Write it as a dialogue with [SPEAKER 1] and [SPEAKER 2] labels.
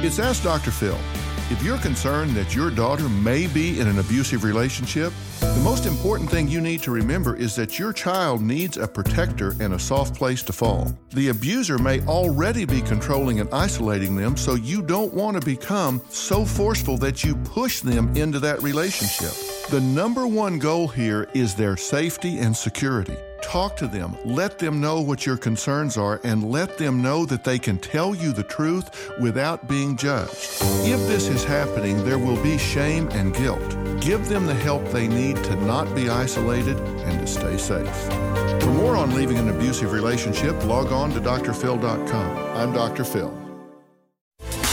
[SPEAKER 1] It's Ask Dr. Phil. If you're concerned that your daughter may be in an abusive relationship, the most important thing you need to remember is that your child needs a protector and a soft place to fall. The abuser may already be controlling and isolating them, so you don't want to become so forceful that you push them into that relationship. The number one goal here is their safety and security. Talk to them, let them know what your concerns are, and let them know that they can tell you the truth without being judged. If this is happening, there will be shame and guilt. Give them the help they need to not be isolated and to stay safe. For more on leaving an abusive relationship, log on to drphil.com. I'm Dr. Phil.